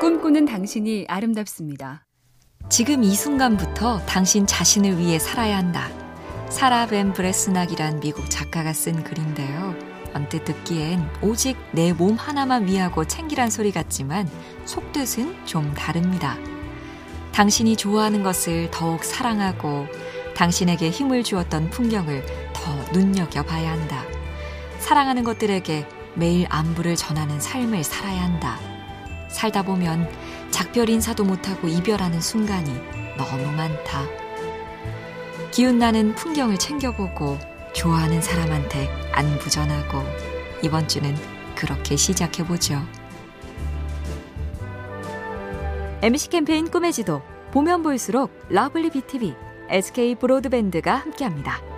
꿈꾸는 당신이 아름답습니다. 지금 이 순간부터 당신 자신을 위해 살아야 한다. 사라 벤 브레스낙이란 미국 작가가 쓴 글인데요. 언뜻 듣기엔 오직 내 몸 하나만 위하고 챙기란 소리 같지만 속뜻은 좀 다릅니다. 당신이 좋아하는 것을 더욱 사랑하고 당신에게 힘을 주었던 풍경을 더 눈여겨봐야 한다. 사랑하는 것들에게 매일 안부를 전하는 삶을 살아야 한다. 살다 보면 작별 인사도 못하고 이별하는 순간이 너무 많다. 기운나는 풍경을 챙겨보고 좋아하는 사람한테 안부 전하고 이번 주는 그렇게 시작해보죠. MC 캠페인 꿈의 지도 보면 볼수록 lovely BTV, SK 브로드밴드가 함께합니다.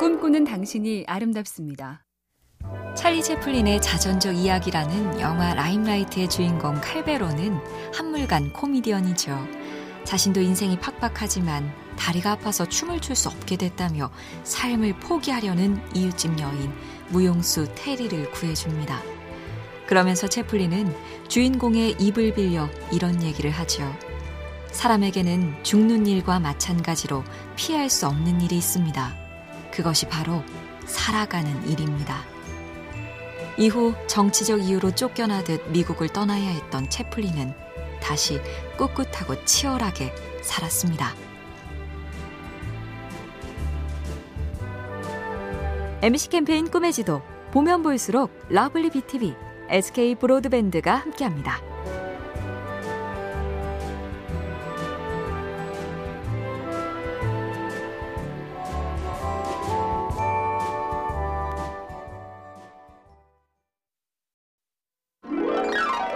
꿈꾸는 당신이 아름답습니다. 찰리 채플린의 자전적 이야기라는 영화 라임라이트의 주인공 칼베로는 한물간 코미디언이죠. 자신도 인생이 팍팍하지만 다리가 아파서 춤을 출 수 없게 됐다며 삶을 포기하려는 이웃집 여인 무용수 테리를 구해줍니다. 그러면서 채플린은 주인공의 입을 빌려 이런 얘기를 하죠. 사람에게는 죽는 일과 마찬가지로 피할 수 없는 일이 있습니다. 그것이 바로 살아가는 일입니다. 이후 정치적 이유로 쫓겨나듯 미국을 떠나야 했던 채플린은 다시 꿋꿋하고 치열하게 살았습니다. MC 캠페인 꿈의 지도 보면 볼수록 lovely BTV, SK 브로드밴드가 함께합니다.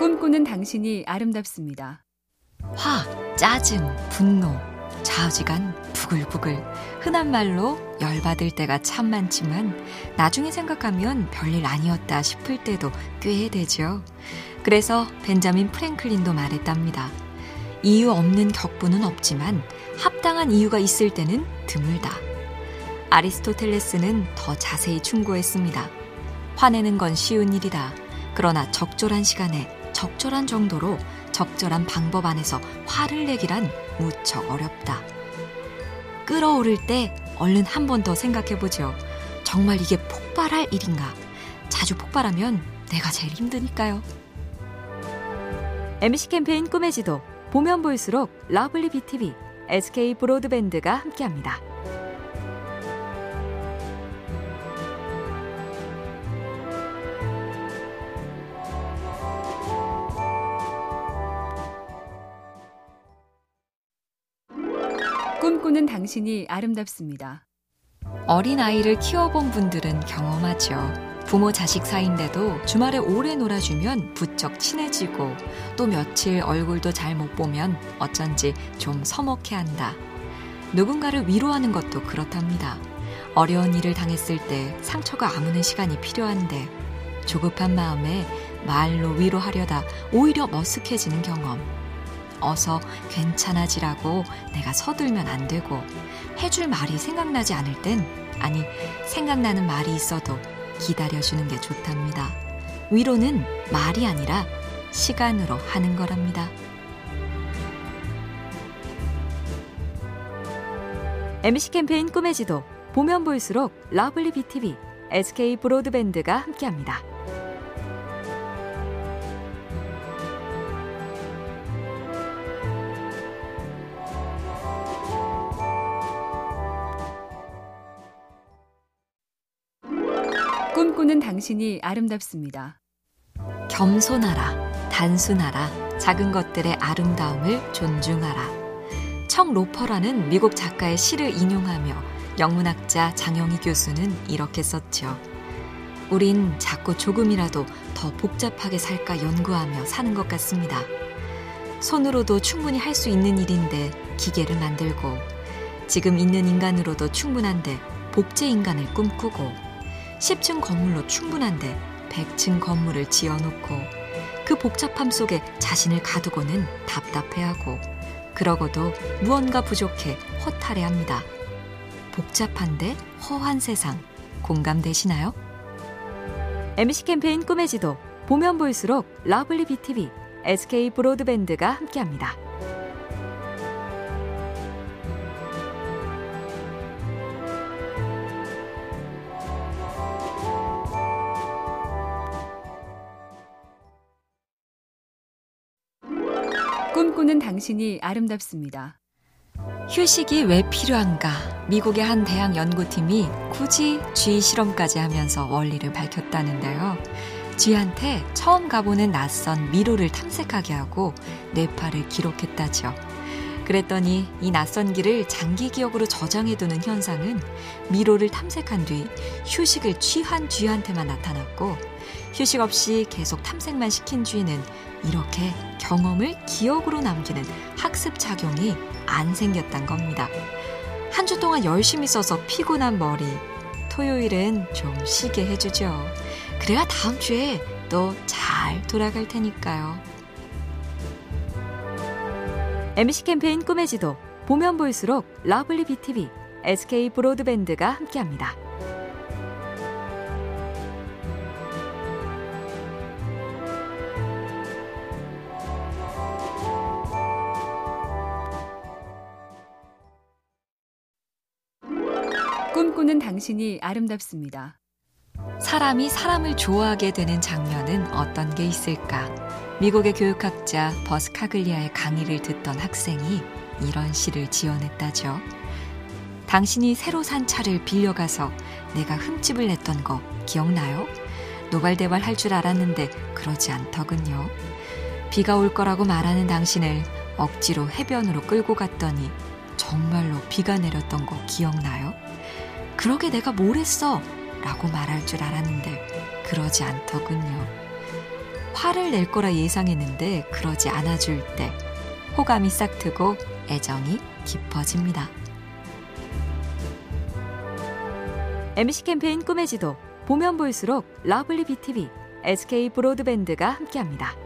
꿈꾸는 당신이 아름답습니다. 화, 짜증, 분노, 좌우지간, 부글부글. 흔한 말로 열받을 때가 참 많지만 나중에 생각하면 별일 아니었다 싶을 때도 꽤 되죠. 그래서 벤자민 프랭클린도 말했답니다. 이유 없는 격분은 없지만 합당한 이유가 있을 때는 드물다. 아리스토텔레스는 더 자세히 충고했습니다. 화내는 건 쉬운 일이다. 그러나 적절한 시간에 적절한 정도로 적절한 방법 안에서 화를 내기란 무척 어렵다. 끓어오를 때 얼른 한 번 더 생각해보죠. 정말 이게 폭발할 일인가? 자주 폭발하면 내가 제일 힘드니까요. MC 캠페인 꿈의 지도 보면 볼수록 lovely BTV, SK 브로드밴드가 함께합니다. 꿈꾸는 당신이 아름답습니다. 어린아이를 키워본 분들은 경험하죠. 부모 자식 사이인데도 주말에 오래 놀아주면 부쩍 친해지고 또 며칠 얼굴도 잘 못 보면 어쩐지 좀 서먹해 한다. 누군가를 위로하는 것도 그렇답니다. 어려운 일을 당했을 때 상처가 아무는 시간이 필요한데 조급한 마음에 말로 위로하려다 오히려 머쓱해지는 경험. 어서 괜찮아지라고 내가 서둘면 안 되고 해줄 말이 생각나지 않을 땐 아니 생각나는 말이 있어도 기다려주는 게 좋답니다. 위로는 말이 아니라 시간으로 하는 거랍니다. MC 캠페인 꿈의 지도 보면 볼수록 lovely BTV, SK 브로드밴드가 함께합니다. 꿈꾸는 당신이 아름답습니다. 겸손하라, 단순하라, 작은 것들의 아름다움을 존중하라. 청 로퍼라는 미국 작가의 시를 인용하며 영문학자 장영희 교수는 이렇게 썼죠. 우린 자꾸 조금이라도 더 복잡하게 살까 연구하며 사는 것 같습니다. 손으로도 충분히 할 수 있는 일인데 기계를 만들고 지금 있는 인간으로도 충분한데 복제 인간을 꿈꾸고 10층 건물로 충분한데 100층 건물을 지어놓고 그 복잡함 속에 자신을 가두고는 답답해하고 그러고도 무언가 부족해 허탈해합니다. 복잡한데 허한 세상 공감되시나요? MC 캠페인 꿈의 지도 보면 볼수록 lovely BTV, SK 브로드밴드가 함께합니다. 꿈꾸는 당신이 아름답습니다. 휴식이 왜 필요한가? 미국의 한 대학 연구팀이 굳이 쥐 실험까지 하면서 원리를 밝혔다는데요. 쥐한테 처음 가보는 낯선 미로를 탐색하게 하고 뇌파를 기록했다죠. 그랬더니 이 낯선 길을 장기 기억으로 저장해두는 현상은 미로를 탐색한 뒤 휴식을 취한 쥐한테만 나타났고 휴식 없이 계속 탐색만 시킨 쥐는 이렇게 경험을 기억으로 남기는 학습 작용이 안 생겼단 겁니다. 한 주 동안 열심히 써서 피곤한 머리. 토요일은 좀 쉬게 해주죠. 그래야 다음 주에 또 잘 돌아갈 테니까요. MC 캠페인 꿈의 지도 보면 볼수록 lovely BTV, SK 브로드밴드가 함께합니다. 꿈꾸는 당신이 아름답습니다. 사람이 사람을 좋아하게 되는 장면은 어떤 게 있을까? 미국의 교육학자 버스 카글리아의 강의를 듣던 학생이 이런 시를 지어냈다죠. 당신이 새로 산 차를 빌려가서 내가 흠집을 냈던 거 기억나요? 노발대발 할 줄 알았는데 그러지 않더군요. 비가 올 거라고 말하는 당신을 억지로 해변으로 끌고 갔더니 정말로 비가 내렸던 거 기억나요? 그러게 내가 뭘 했어? 라고 말할 줄 알았는데 그러지 않더군요. 화를 낼 거라 예상했는데 그러지 않아줄 때 호감이 싹 트고 애정이 깊어집니다. MC 캠페인 꿈의 지도 보면 볼수록 lovely BTV, SK 브로드밴드가 함께합니다.